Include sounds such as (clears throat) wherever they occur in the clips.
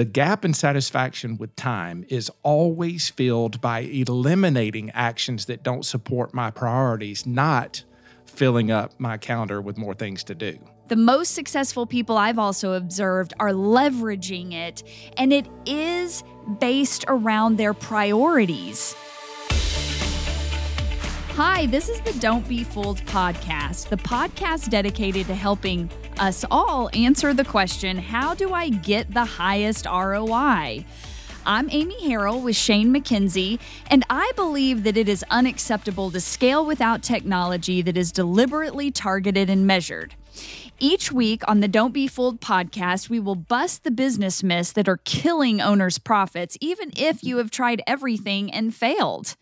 The gap in satisfaction with time is always filled by eliminating actions that don't support my priorities, not filling up my calendar with more things to do. The most successful people I've also observed are leveraging it, and it is based around their priorities. Hi, this is the Don't Be Fooled podcast, the podcast dedicated to helping us all answer the question how do I get the highest ROI? I'm Amy Harrell with Shane McKenzie, and I believe that it is unacceptable to scale without technology that is deliberately targeted and measured. Each week on the Don't Be Fooled podcast, we will bust the business myths that are killing owners' profits, even if you have tried everything and failed.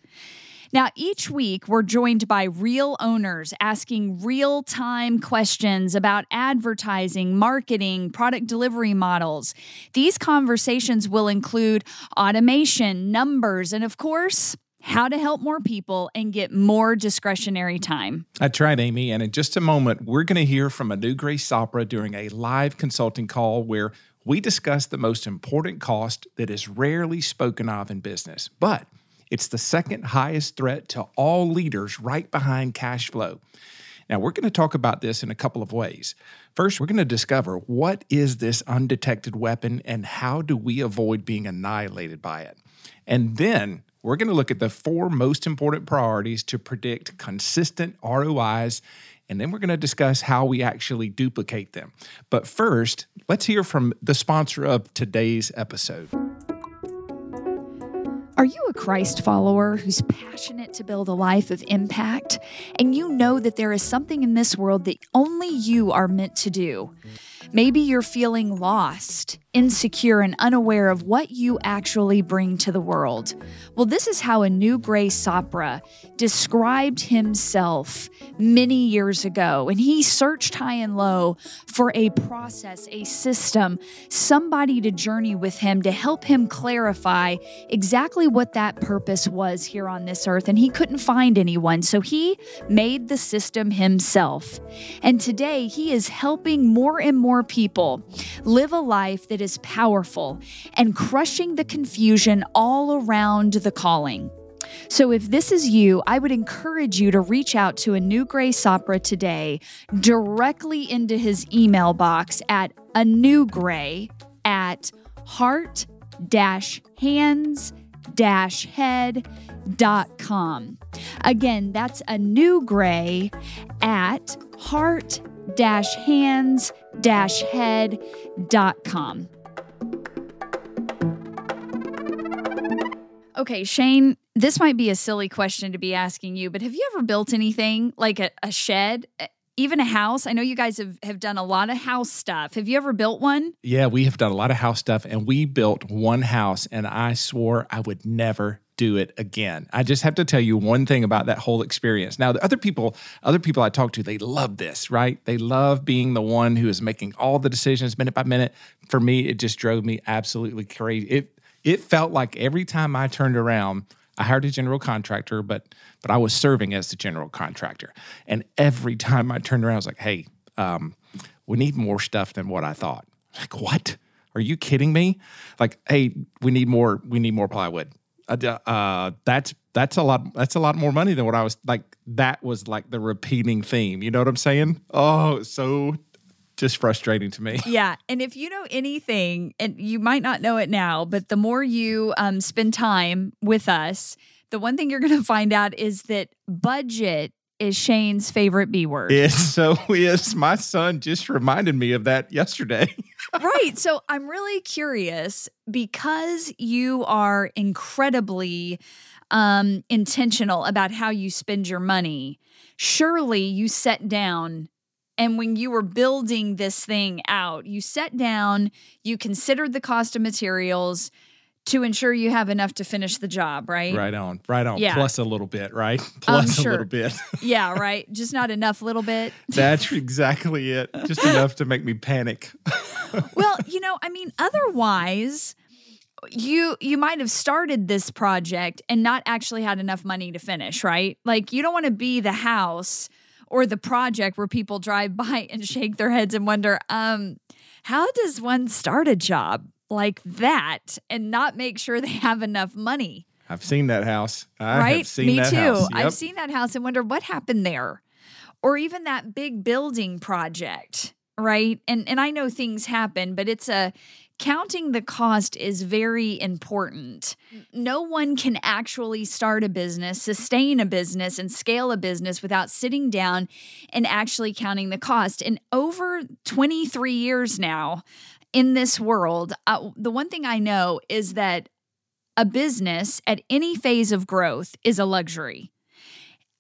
Now, each week we're joined by real owners asking real time questions about advertising, marketing, product delivery models. These conversations will include automation, numbers, and of course, how to help more people and get more discretionary time. That's right, Amy. And in just a moment, we're going to hear from Anugrah Sopra during a live consulting call where we discuss the most important cost that is rarely spoken of in business. But it's the second highest threat to all leaders, right behind cash flow. Now, we're going to talk about this in a couple of ways. First, we're going to discover what is this undetected weapon and how do we avoid being annihilated by it. And then we're going to look at the four most important priorities to predict consistent ROIs. And then we're going to discuss how we actually duplicate them. But first, let's hear from the sponsor of today's episode. Are you a Christ follower who's passionate to build a life of impact? And you know that there is something in this world that only you are meant to do? Maybe you're feeling lost, insecure, and unaware of what you actually bring to the world. Well, this is how Anugrah Sopra described himself many years ago. And he searched high and low for a process, a system, somebody to journey with him to help him clarify exactly what that purpose was here on this earth. And he couldn't find anyone. So he made the system himself. And today he is helping more and more people live a life that is powerful and crushing the confusion all around the calling. So, if this is you, I would encourage you to reach out to Anugrah Sopra today directly into his email box at Anugrah at heart hands head.com. Again, that's Anugrah at heart hands head.com. Okay, Shane, this might be a silly question to be asking you, but have you ever built anything like a, a shed? Even a house. I know you guys have, have done a lot of house stuff. Have you ever built one? Yeah, we have done a lot of house stuff and we built one house and I swore I would never do it again. I just have to tell you one thing about that whole experience. Now, the other people, other people I talk to, they love this, right? They love being the one who is making all the decisions minute by minute. For me, it just drove me absolutely crazy. It it felt like every time I turned around, I hired a general contractor, but but I was serving as the general contractor. And every time I turned around, I was like, "Hey, um, we need more stuff than what I thought." Like, what? Are you kidding me? Like, hey, we need more. We need more plywood. Uh, uh, that's that's a lot. That's a lot more money than what I was like. That was like the repeating theme. You know what I'm saying? Oh, so just frustrating to me. (laughs) Yeah. And if you know anything, and you might not know it now, but the more you um, spend time with us, the one thing you're going to find out is that budget is Shane's favorite B word. It (laughs) so is. My son just reminded me of that yesterday. (laughs) right. So I'm really curious because you are incredibly um, intentional about how you spend your money. Surely you set down and when you were building this thing out, you sat down, you considered the cost of materials to ensure you have enough to finish the job, right? Right on, right on. Yeah. Plus a little bit, right? Um, Plus sure. a little bit. (laughs) yeah, right. Just not enough little bit. (laughs) That's exactly it. Just enough to make me panic. (laughs) well, you know, I mean, otherwise, you you might have started this project and not actually had enough money to finish, right? Like you don't want to be the house or the project where people drive (laughs) by and shake their heads and wonder, um, how does one start a job? like that and not make sure they have enough money. I've seen that house. I right? have seen Me that too. house. Yep. I've seen that house and wonder what happened there. Or even that big building project, right? And and I know things happen, but it's a counting the cost is very important. No one can actually start a business, sustain a business, and scale a business without sitting down and actually counting the cost. And over 23 years now in this world, uh, the one thing I know is that a business at any phase of growth is a luxury.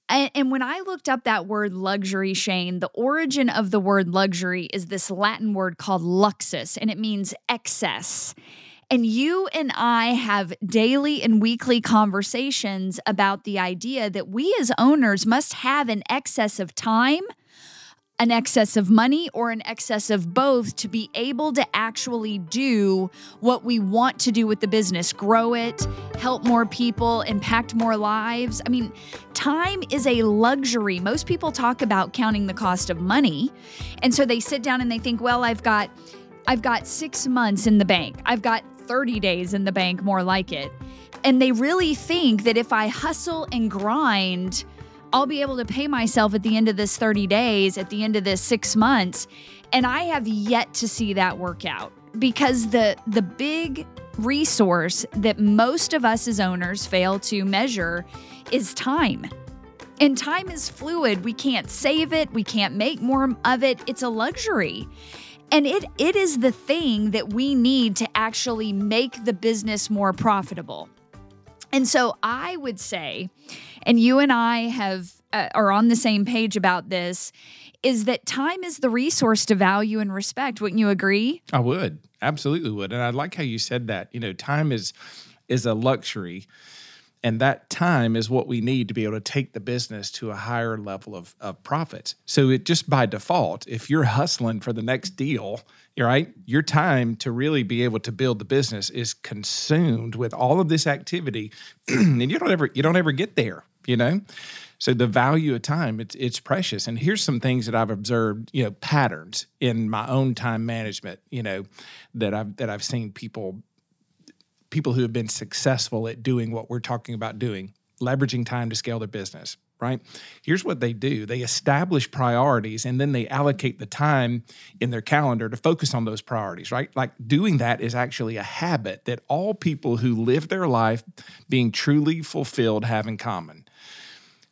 And, and, when I looked up that word luxury, Shane, the origin of the word luxury is this Latin word called luxus, and it means excess. And you and I have daily and weekly conversations about the idea that we as owners must have an excess of time an excess of money or an excess of both to be able to actually do what we want to do with the business grow it, help more people, impact more lives. I mean, time is a luxury. Most people talk about counting the cost of money. And so they sit down and they think, well, I've got I've got 6 months in the bank. I've got 30 days in the bank, more like it. And they really think that if I hustle and grind, I'll be able to pay myself at the end of this 30 days, at the end of this six months. And I have yet to see that work out because the the big resource that most of us as owners fail to measure is time. And time is fluid. We can't save it, we can't make more of it. It's a luxury. And it it is the thing that we need to actually make the business more profitable. And so I would say, and you and I have uh, are on the same page about this, is that time is the resource to value and respect. Wouldn't you agree? I would absolutely would, and I like how you said that. You know, time is is a luxury. And that time is what we need to be able to take the business to a higher level of, of profits. So it just by default, if you're hustling for the next deal, right, your time to really be able to build the business is consumed with all of this activity, (clears throat) and you don't ever you don't ever get there, you know. So the value of time, it's it's precious. And here's some things that I've observed, you know, patterns in my own time management, you know, that I've that I've seen people people who have been successful at doing what we're talking about doing, leveraging time to scale their business, right? Here's what they do they establish priorities and then they allocate the time in their calendar to focus on those priorities, right? Like doing that is actually a habit that all people who live their life being truly fulfilled have in common.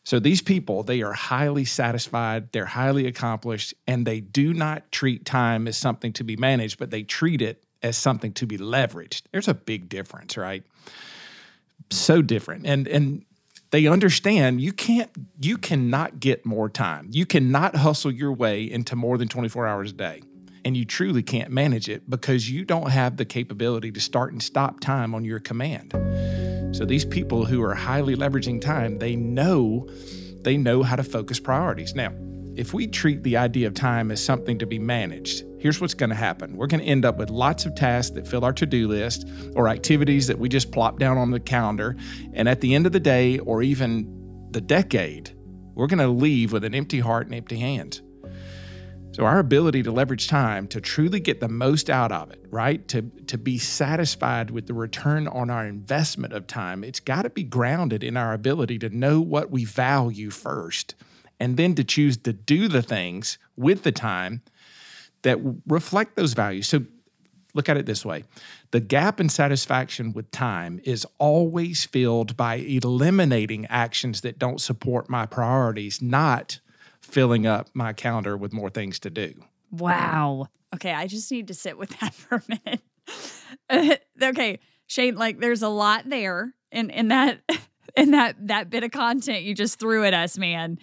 So these people, they are highly satisfied, they're highly accomplished, and they do not treat time as something to be managed, but they treat it as something to be leveraged. There's a big difference, right? So different. And and they understand you can't you cannot get more time. You cannot hustle your way into more than 24 hours a day. And you truly can't manage it because you don't have the capability to start and stop time on your command. So these people who are highly leveraging time, they know they know how to focus priorities. Now, if we treat the idea of time as something to be managed, here's what's going to happen. We're going to end up with lots of tasks that fill our to do list or activities that we just plop down on the calendar. And at the end of the day, or even the decade, we're going to leave with an empty heart and empty hands. So our ability to leverage time to truly get the most out of it, right? To to be satisfied with the return on our investment of time, it's got to be grounded in our ability to know what we value first and then to choose to do the things with the time that reflect those values. So look at it this way the gap in satisfaction with time is always filled by eliminating actions that don't support my priorities, not filling up my calendar with more things to do. Wow. Okay, I just need to sit with that (laughs) for a minute. (laughs) okay, Shane, like there's a lot there in in that (laughs) in that that bit of content you just threw at us, man.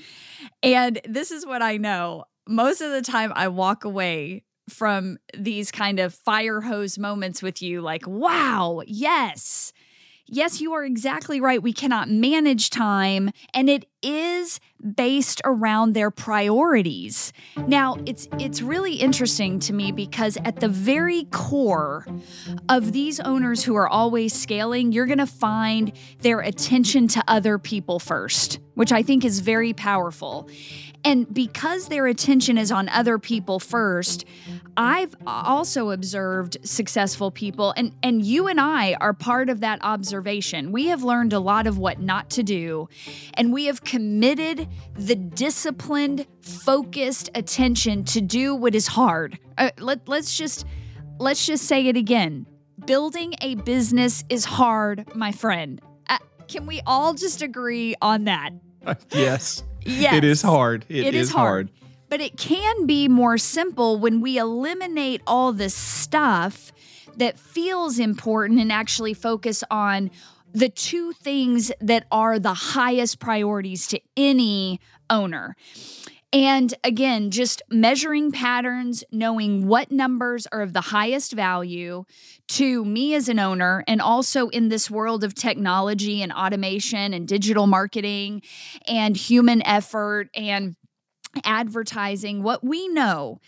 And this is what I know. Most of the time I walk away from these kind of fire hose moments with you like, wow, yes. Yes, you are exactly right. We cannot manage time and it is based around their priorities. Now, it's it's really interesting to me because at the very core of these owners who are always scaling, you're going to find their attention to other people first, which I think is very powerful. And because their attention is on other people first, I've also observed successful people, and, and you and I are part of that observation. We have learned a lot of what not to do, and we have committed the disciplined, focused attention to do what is hard. Uh, let, let's just let's just say it again. Building a business is hard, my friend. Uh, can we all just agree on that? (laughs) yes. Yes. It is hard. it is, hard. But it can be more simple when we eliminate all the stuff that feels important and actually focus on the two things that are the highest priorities to any owner. And again, just measuring patterns, knowing what numbers are of the highest value to me as an owner, and also in this world of technology and automation and digital marketing and human effort and advertising. What we know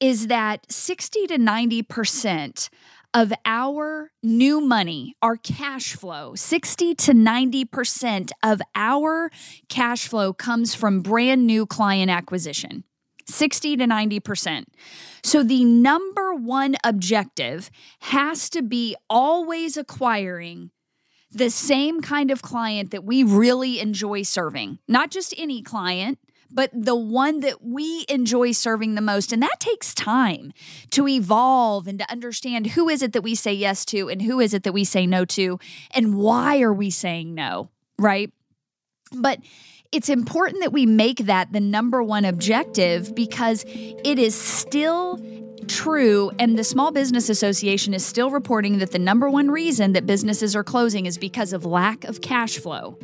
is that 60 to 90% of our new money, our cash flow, 60 to 90% of our cash flow comes from brand new client acquisition. 60 to 90%. So the number one objective has to be always acquiring the same kind of client that we really enjoy serving, not just any client but the one that we enjoy serving the most. And that takes time to evolve and to understand who is it that we say yes to and who is it that we say no to and why are we saying no, right? But it's important that we make that the number one objective because it is still true. And the Small Business Association is still reporting that the number one reason that businesses are closing is because of lack of cash flow.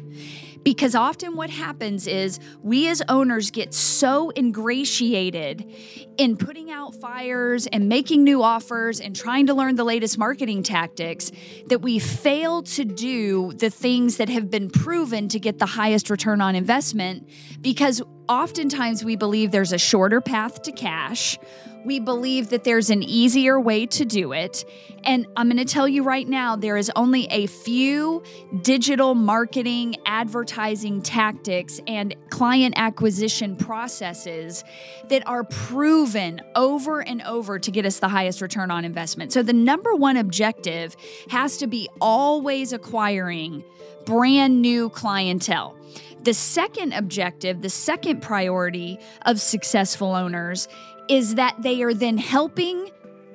Because often what happens is we as owners get so ingratiated in putting out fires and making new offers and trying to learn the latest marketing tactics that we fail to do the things that have been proven to get the highest return on investment because oftentimes we believe there's a shorter path to cash we believe that there's an easier way to do it. And I'm going to tell you right now, there is only a few digital marketing, advertising tactics, and client acquisition processes that are proven over and over to get us the highest return on investment. So the number one objective has to be always acquiring brand new clientele. The second objective, the second priority of successful owners is that they are then helping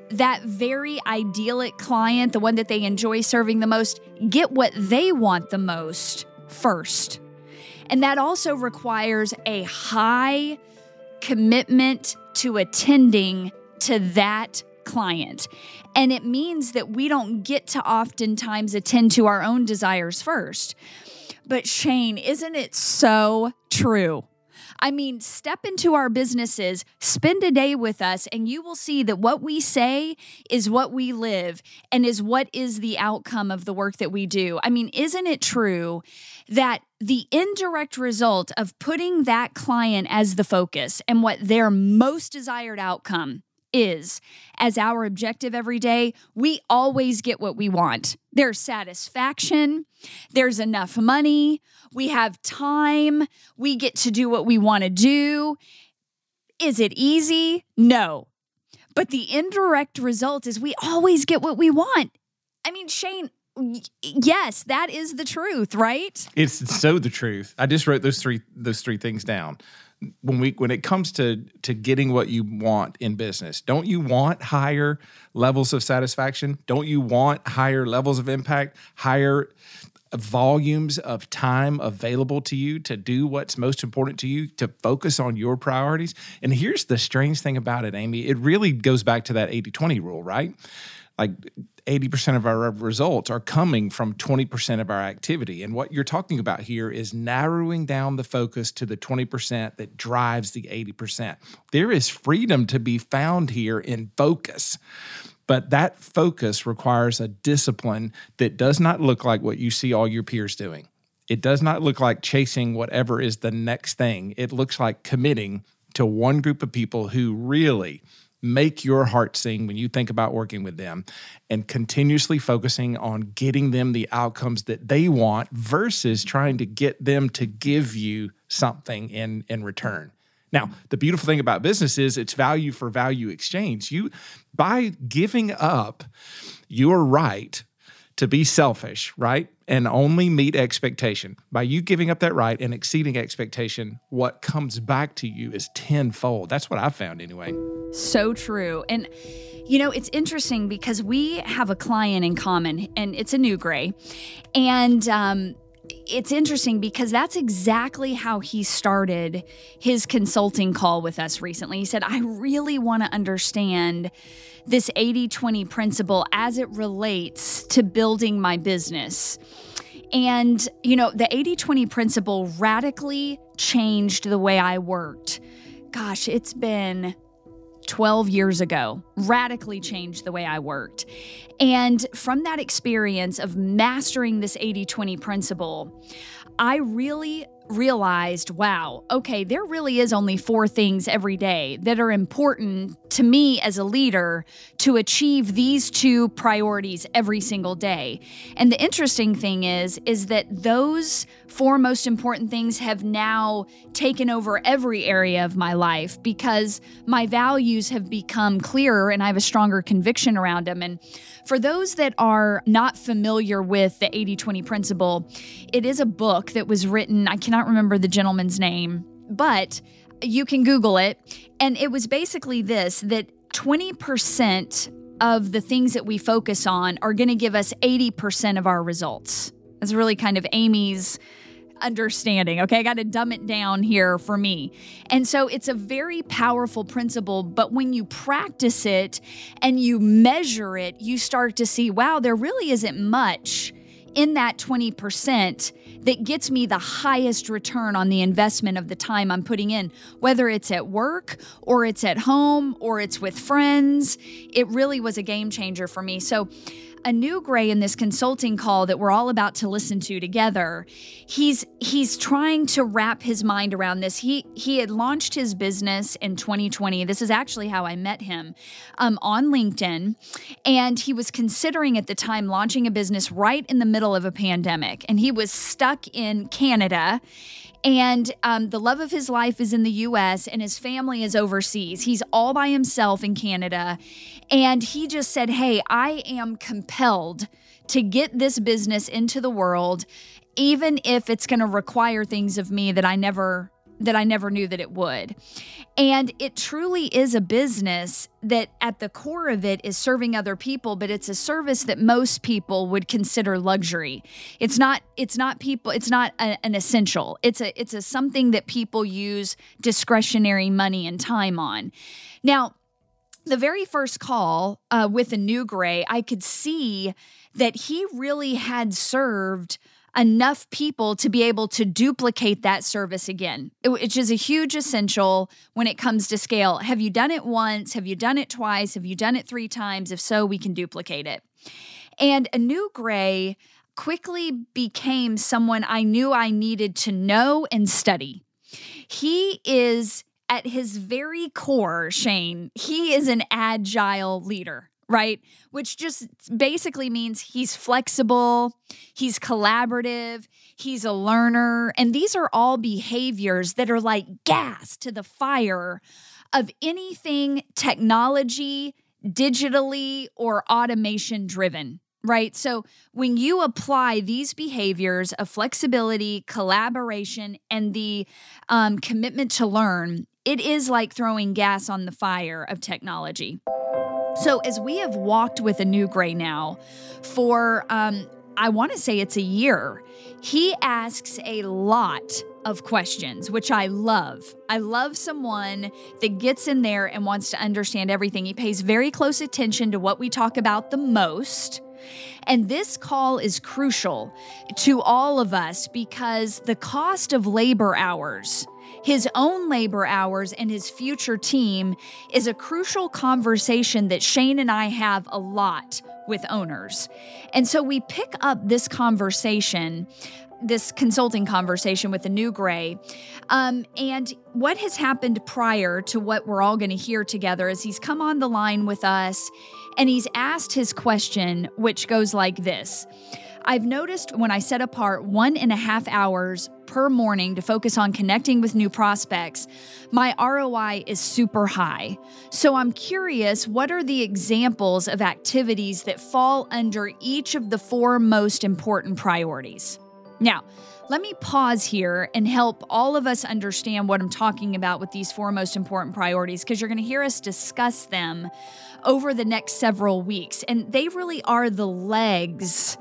that very idyllic client, the one that they enjoy serving the most, get what they want the most first. And that also requires a high commitment to attending to that client. And it means that we don't get to oftentimes attend to our own desires first. But Shane, isn't it so true? I mean, step into our businesses, spend a day with us, and you will see that what we say is what we live and is what is the outcome of the work that we do. I mean, isn't it true that the indirect result of putting that client as the focus and what their most desired outcome is as our objective every day, we always get what we want. There's satisfaction, there's enough money, we have time, we get to do what we want to do. Is it easy? No. But the indirect result is we always get what we want. I mean, Shane, yes, that is the truth, right? It's so the truth. I just wrote those three those three things down. When we when it comes to to getting what you want in business don't you want higher levels of satisfaction? Don't you want higher levels of impact higher volumes of time available to you to do what's most important to you to focus on your priorities? And here's the strange thing about it amy. It really goes back to that 80-20 rule right like 80% of our results are coming from 20% of our activity. And what you're talking about here is narrowing down the focus to the 20% that drives the 80%. There is freedom to be found here in focus. But that focus requires a discipline that does not look like what you see all your peers doing. It does not look like chasing whatever is the next thing. It looks like committing to one group of people who really make your heart sing when you think about working with them and continuously focusing on getting them the outcomes that they want versus trying to get them to give you something in in return. Now, the beautiful thing about business is it's value for value exchange. You by giving up your right to be selfish, right? And only meet expectation. By you giving up that right and exceeding expectation, what comes back to you is tenfold. That's what I found anyway. So true. And you know, it's interesting because we have a client in common, and it's Anugrah. And um, it's interesting because that's exactly how he started his consulting call with us recently. He said, I really want to understand this 80 20 principle as it relates to building my business. And, you know, the 80 20 principle radically changed the way I worked. Gosh, it's been 12 years ago, radically changed the way I worked. And from that experience of mastering this 80 20 principle, I really realized, wow, okay, there really is only four things every day that are important to me as a leader to achieve these two priorities every single day. And the interesting thing is is that those four most important things have now taken over every area of my life because my values have become clearer and I have a stronger conviction around them and for those that are not familiar with the 80/20 principle, it is a book that was written, I cannot remember the gentleman's name, but you can Google it. And it was basically this that 20% of the things that we focus on are going to give us 80% of our results. That's really kind of Amy's understanding. Okay, I got to dumb it down here for me. And so it's a very powerful principle, but when you practice it and you measure it, you start to see, wow, there really isn't much in that 20% that gets me the highest return on the investment of the time I'm putting in, whether it's at work or it's at home or it's with friends. It really was a game changer for me. So, Anugrah in this consulting call that we're all about to listen to together. He's he's trying to wrap his mind around this. He he had launched his business in 2020 this is actually how i met him um, on linkedin. And he was considering at the time launching a business right in the middle of a pandemic. And he was stuck in canada and um, the love of his life is in the US and his family is overseas. He's all by himself in Canada. And he just said, Hey, I am compelled to get this business into the world, even if it's going to require things of me that I never that I never knew that it would. And it truly is a business that at the core of it is serving other people, but it's a service that most people would consider luxury. It's not it's not people it's not a, an essential. It's a it's a something that people use discretionary money and time on. Now, the very first call uh, with Anugrah, I could see that he really had served enough people to be able to duplicate that service again, which is a huge essential when it comes to scale. Have you done it once? Have you done it twice? Have you done it three times? If so, we can duplicate it. And Anugrah quickly became someone I knew I needed to know and study. He is at his very core, Shane, he is an agile leader right? Which just basically means he's flexible, he's collaborative, he's a learner. And these are all behaviors that are like gas to the fire of anything technology, digitally, or automation driven. Right. So when you apply these behaviors of flexibility, collaboration, and the um, commitment to learn, it is like throwing gas on the fire of technology. So, as we have walked with Anugrah now for, um, I want to say it's a year, he asks a lot of questions, which I love. I love someone that gets in there and wants to understand everything. He pays very close attention to what we talk about the most. And this call is crucial to all of us because the cost of labor hours his own labor hours and his future team is a crucial conversation that Shane and I have a lot with owners. And so we pick up this conversation this consulting conversation with the new gray. Um, and what has happened prior to what we're all going to hear together is he's come on the line with us and he's asked his question, which goes like this I've noticed when I set apart one and a half hours per morning to focus on connecting with new prospects, my ROI is super high. So I'm curious what are the examples of activities that fall under each of the four most important priorities? Now, let me pause here and help all of us understand what I'm talking about with these four most important priorities because you're going to hear us discuss them over the next several weeks. And they really are the legs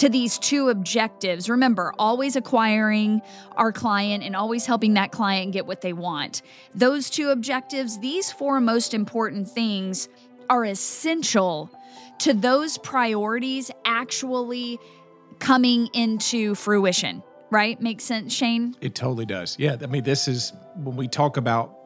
to these two objectives. Remember, always acquiring our client and always helping that client get what they want. Those two objectives, these four most important things, are essential to those priorities actually coming into fruition, right? Makes sense, Shane? It totally does. Yeah. I mean, this is when we talk about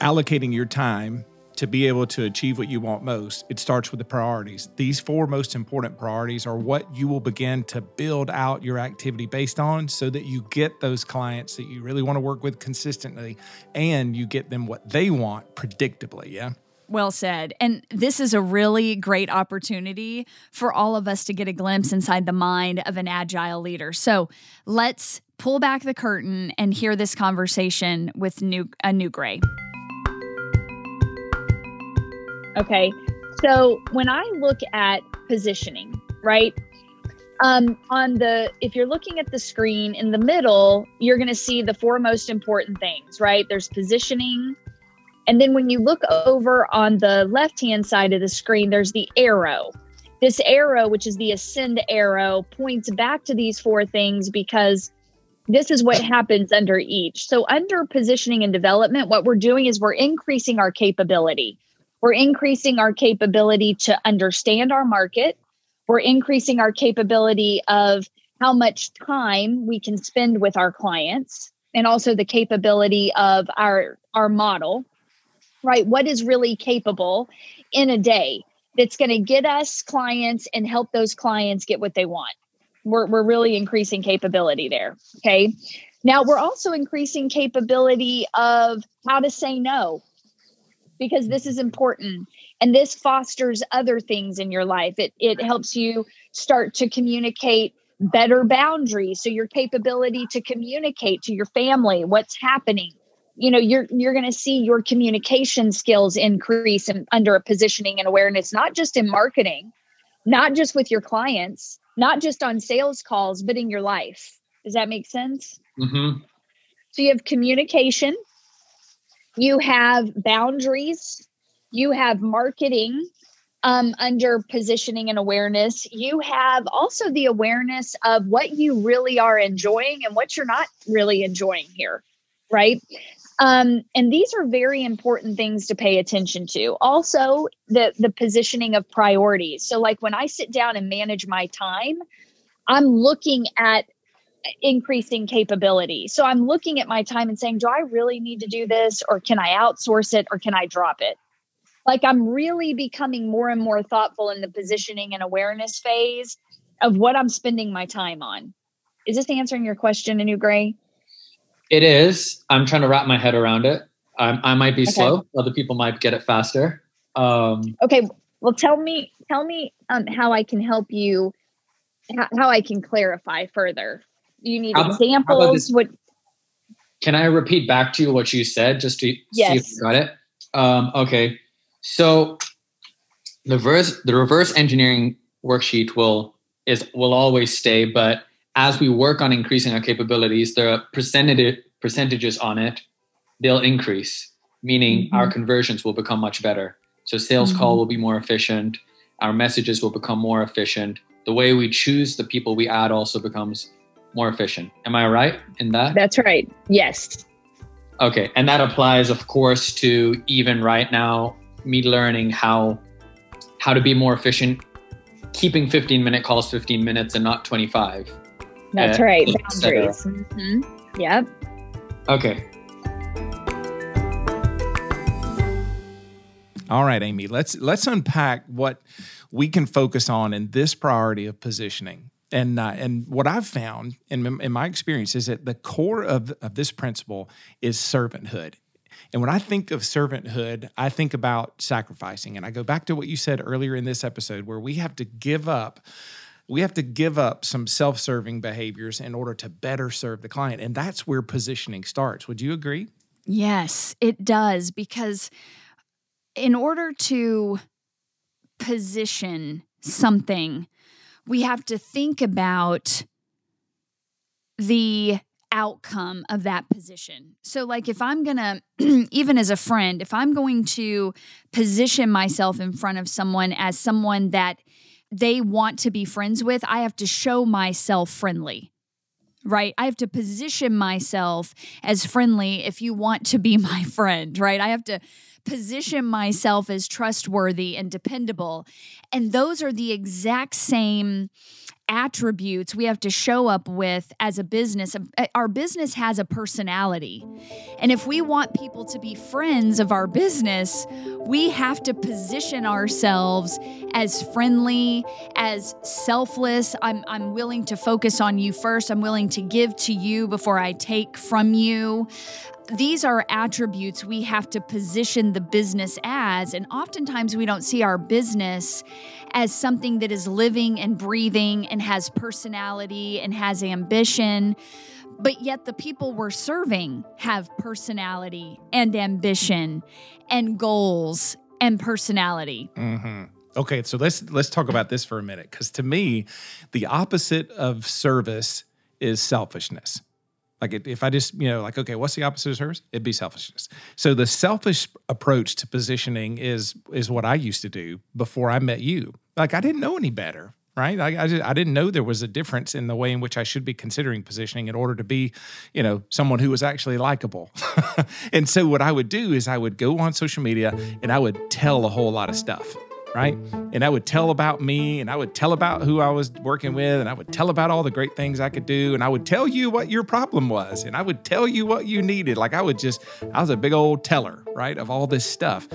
allocating your time to be able to achieve what you want most, it starts with the priorities. These four most important priorities are what you will begin to build out your activity based on so that you get those clients that you really want to work with consistently and you get them what they want predictably. Yeah. Well said. And this is a really great opportunity for all of us to get a glimpse inside the mind of an agile leader. So let's pull back the curtain and hear this conversation with new a uh, new gray. Okay. So when I look at positioning, right? Um, on the if you're looking at the screen in the middle, you're going to see the four most important things, right? There's positioning, and then when you look over on the left hand side of the screen, there's the arrow. This arrow, which is the ascend arrow, points back to these four things because this is what happens under each. So, under positioning and development, what we're doing is we're increasing our capability. We're increasing our capability to understand our market. We're increasing our capability of how much time we can spend with our clients and also the capability of our our model right? What is really capable in a day that's going to get us clients and help those clients get what they want. We're, we're really increasing capability there okay? Now we're also increasing capability of how to say no because this is important and this fosters other things in your life. It it helps you start to communicate better boundaries so your capability to communicate to your family what's happening. You know you're you're going to see your communication skills increase and under a positioning and awareness not just in marketing not just with your clients not just on sales calls but in your life. Does that make sense? Mm-hmm. so you have communication you have boundaries, you have marketing um, under positioning and awareness. You have also the awareness of what you really are enjoying and what you're not really enjoying here, right? Um, and these are very important things to pay attention to. Also, the the positioning of priorities. So, like when I sit down and manage my time, I'm looking at increasing capability. So I'm looking at my time and saying, do I really need to do this or can I outsource it or can I drop it? Like I'm really becoming more and more thoughtful in the positioning and awareness phase of what I'm spending my time on. Is this answering your question, Anugrah? It is. I'm trying to wrap my head around it. I, I might be okay. slow. Other people might get it faster. Um, okay. Well, tell me, tell me um, how I can help you, how, how I can clarify further you need how, examples? How what? Can I repeat back to you what you said just to yes. see if you got it? Um, okay, so the reverse the reverse engineering worksheet will is will always stay, but as we work on increasing our capabilities, the percentage percentages on it they'll increase, meaning mm-hmm. our conversions will become much better. So sales mm-hmm. call will be more efficient. Our messages will become more efficient. The way we choose the people we add also becomes more efficient. Am I right in that? That's right. Yes. Okay. And that applies, of course, to even right now, me learning how how to be more efficient, keeping 15 minute calls 15 minutes and not 25. That's uh, right. Boundaries. Mm-hmm. Yep. Okay. All right, Amy, let's let's unpack what we can focus on in this priority of positioning And uh, and what I've found in in my experience is that the core of of this principle is servanthood. And when I think of servanthood, I think about sacrificing. And I go back to what you said earlier in this episode, where we have to give up we have to give up some self-serving behaviors in order to better serve the client and that's where positioning starts would you agree yes it does because in order to position something we have to think about the outcome of that position. So, like, if I'm gonna, (clears throat) even as a friend, if I'm going to position myself in front of someone as someone that they want to be friends with, I have to show myself friendly. Right? I have to position myself as friendly if you want to be (laughs) my friend, right? I have to position myself as trustworthy and dependable. And those are the exact same attributes we have to show up with as a business. Our business has a personality. And if we want people to be friends of our business, we have to position ourselves as friendly, as selfless. I'm, I'm willing to focus on you first. I'm willing to give to you before I take from you these are attributes we have to position the business as. And oftentimes we don't see our business as something that is living and breathing and has personality and has ambition. But yet the people we're serving have personality and ambition and goals and personality. Mm-hmm. Okay, so let's let's talk about this for a minute because to me, the opposite of service is selfishness. Like if I just, you know, like, okay, what's the opposite of service? It'd be selfishness. So the selfish approach to positioning is is what I used to do before I met you. Like I didn't know any better, right? I I, just, I didn't know there was a difference in the way in which I should be considering positioning in order to be, you know, someone who was actually likable. (laughs) and so what I would do is I would go on social media and I would tell a whole lot of stuff right? And I would tell about me and I would tell about who I was working with and I would tell about all the great things I could do and I would tell you what your problem was and I would tell you what you needed. Like I would just, I was a big old teller, right, of all this stuff.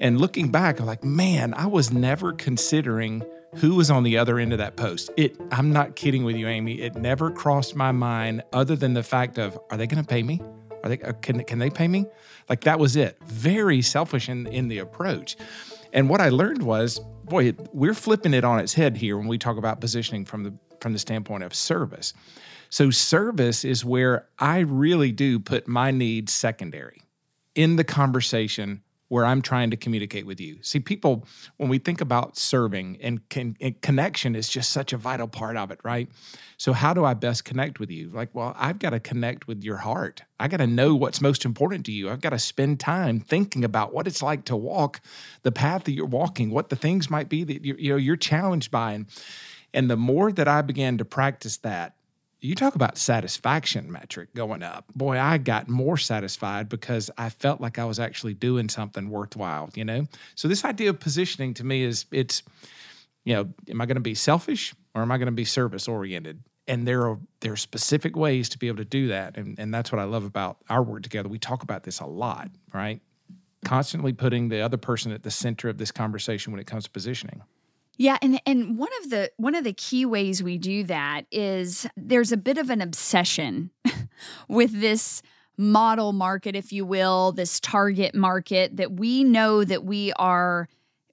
And looking back, I'm like, man, I was never considering who was on the other end of that post. It I'm not kidding with you, Amy. It never crossed my mind other than the fact of, are they going to pay me? Are they uh, can can they pay me? Like that was it. Very selfish in in the approach. And what I learned was, boy, we're flipping it on its head here when we talk about positioning from the from the standpoint of service. So service is where I really do put my needs secondary in the conversation where I'm trying to communicate with you. See, people, when we think about serving and, can, and connection is just such a vital part of it, right? So, how do I best connect with you? Like, well, I've got to connect with your heart. I got to know what's most important to you. I've got to spend time thinking about what it's like to walk the path that you're walking, what the things might be that you're, you know you're challenged by, and and the more that I began to practice that, you talk about satisfaction metric going up. Boy, I got more satisfied because I felt like I was actually doing something worthwhile, you know? So this idea of positioning to me is it's, you know, am I going to be selfish or am I going to be service oriented? And there are there are specific ways to be able to do that. And and that's what I love about our work together. We talk about this a lot, right? Constantly putting the other person at the center of this conversation when it comes to positioning. Yeah, and and one of the one of the key ways we do that is there's a bit of an obsession (laughs) with this model market if you will, this target market that we know that we are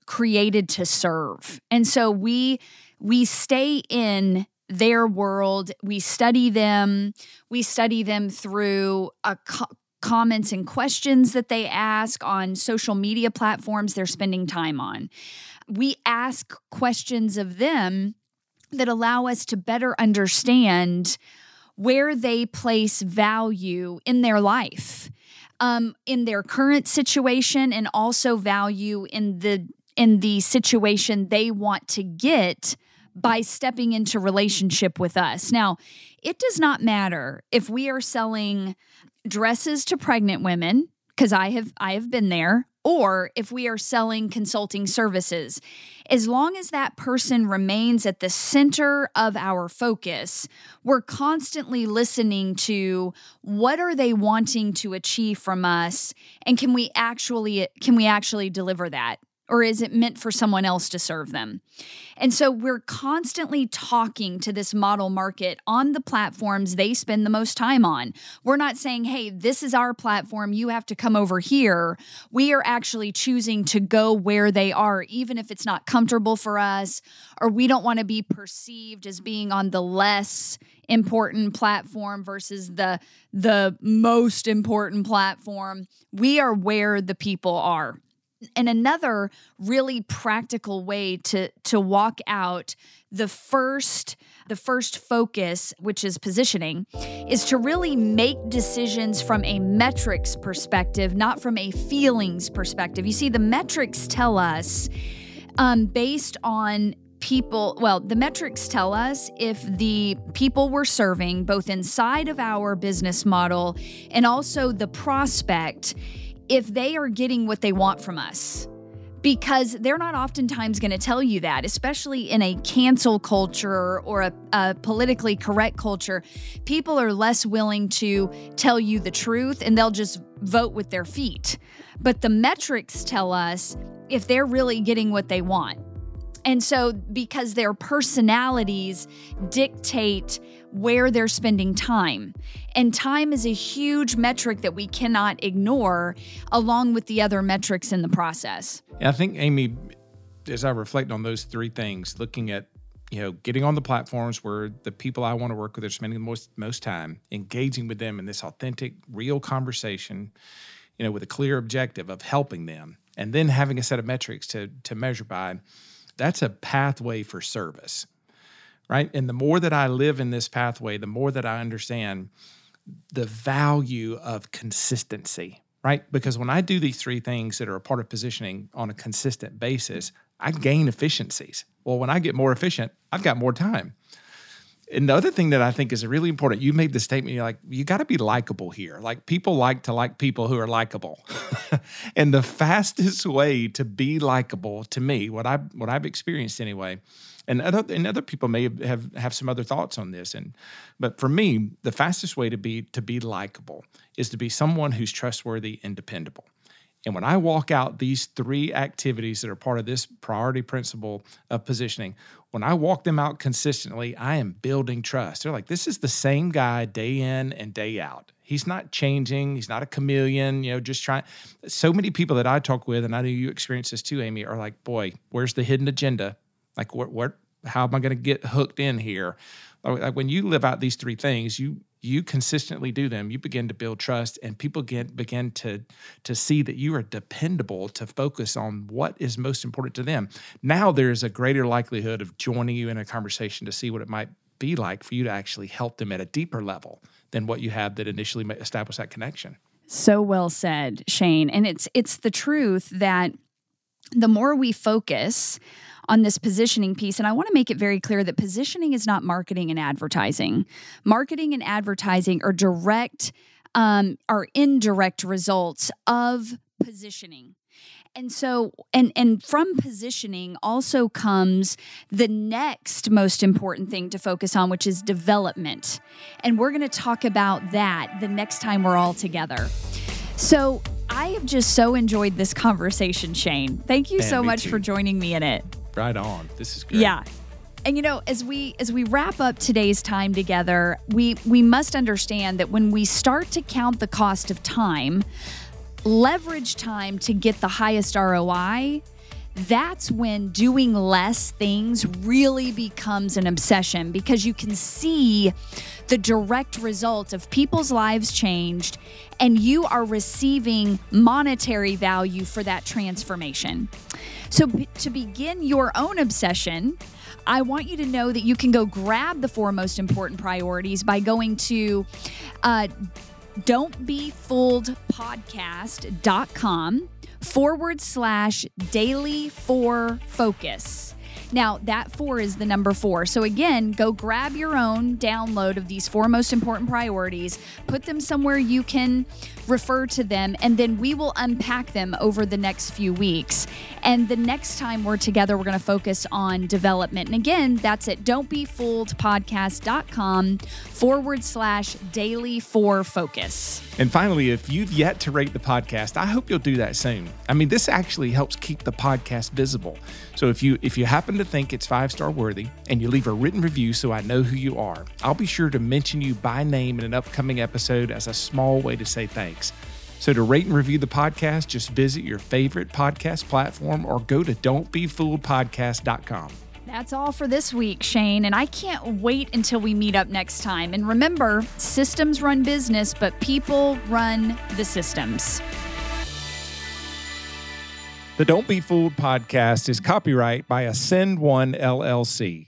created to serve. And so we we stay in their world, we study them, we study them through a co- comments and questions that they ask on social media platforms they're spending time on. We ask questions of them that allow us to better understand where they place value in their life um, in their current situation and also value in the in the situation they want to get by stepping into relationship with us. Now it does not matter if we are selling dresses to pregnant women because i have i have been there or if we are selling consulting services. As long as that person remains at the center of our focus, we're constantly listening to what are they wanting to achieve from us and can we actually can we actually deliver that? Or is it meant for someone else to serve them? And so we're constantly talking to this model market on the platforms they spend the most time on. We're not saying, hey, this is our platform, you have to come over here. We are actually choosing to go where they are, even if it's not comfortable for us, or we don't want to be perceived as being on the less important platform versus the the most important platform. We are where the people are and another really practical way to to walk out the first the first focus which is positioning is to really make decisions from a metrics perspective not from a feelings perspective. You see the metrics tell us um, based on people well the metrics tell us if the people we're serving both inside of our business model and also the prospect if they are getting what they want from us because they're not oftentimes going to tell you that, especially in a cancel culture or a, a, politically correct culture. People are less willing to tell you the truth and they'll just vote with their feet. But the metrics tell us if they're really getting what they want. And so, because their personalities dictate where they're spending time. And time is a huge metric that we cannot ignore, along with the other metrics in the process. I think, Amy, as I reflect on those three things, looking at you know, getting on the platforms where the people I want to work with are spending the most most time, engaging with them in this authentic, real conversation, you know, with a clear objective of helping them, and then having a set of metrics to to measure by that's a pathway for service, right? And the more that I live in this pathway, the more that I understand the value of consistency, right? Because when I do these three things that are a part of positioning on a consistent basis, I gain efficiencies. Well, when I get more efficient, I've got more time. And the other thing that I think is really important, you made the statement, you're like, you got to be likable here. Like people like to like people who are likable. (laughs) and the fastest way to be likable to me, what I what I've experienced anyway, and other and other people may have have some other thoughts on this. And but for me, the fastest way to be to be likable is to be someone who's trustworthy and dependable. And when I walk out these three activities that are part of this priority principle of positioning, when I walk them out consistently, I am building trust. They're like, this is the same guy day in and day out. He's not changing. He's not a chameleon, you know, just trying. So many people that I talk with, and I know you experience this too, Amy, are like, boy, where's the hidden agenda? Like, what, what, how am I going to get hooked in here? When you live out these three things, you you consistently do them, you begin to build trust, and people get begin to to see that you are dependable to focus on what is most important to them. Now there's a greater likelihood of joining you in a conversation to see what it might be like for you to actually help them at a deeper level than what you had that initially established that connection. So well said, Shane. And it's it's the truth that the more we focus on this positioning piece. And I want to make it very clear that positioning is not marketing and advertising. Marketing and advertising are direct, um, are indirect results of positioning. And so and and from positioning also comes the next most important thing to focus on which is development. And we're going to talk about that the next time we're all together. So, I have just so enjoyed this conversation, Shane. Thank you so much too. for joining me in it. Right on. This is great. Yeah. And you know, as we as we wrap up today's time together, we we must understand that when we start to count the cost of time, leverage time to get the highest ROI, that's when doing less things really becomes an obsession because you can see the direct result of people's lives changed and you are receiving monetary value for that transformation. So, to begin your own obsession, I want you to know that you can go grab the four most important priorities by going to uh, don'tbefooled.podcast.com forward slash daily four focus. Now, that four is the number four. So, again, go grab your own download of these four most important priorities, put them somewhere you can refer to them, and then we will unpack them over the next few weeks. And the next time we're together, we're going to focus on development. And again, that's at don'tbefooledpodcast.com forward slash daily for focus. And finally, if you've yet to rate the podcast, I hope you'll do that soon. I mean, this actually helps keep the podcast visible. So if you if you happen to think it's five star worthy and you leave a written review so I know who you are, I'll be sure to mention you by name in an upcoming episode as a small way to say thanks. So to rate and review the podcast, just visit your favorite podcast platform or go to don'tbefooledpodcast.com. That's all for this week, Shane, and I can't wait until we meet up next time. And remember, systems run business, but people run the systems. The Don't Be Fooled podcast is copyright by Ascend One LLC.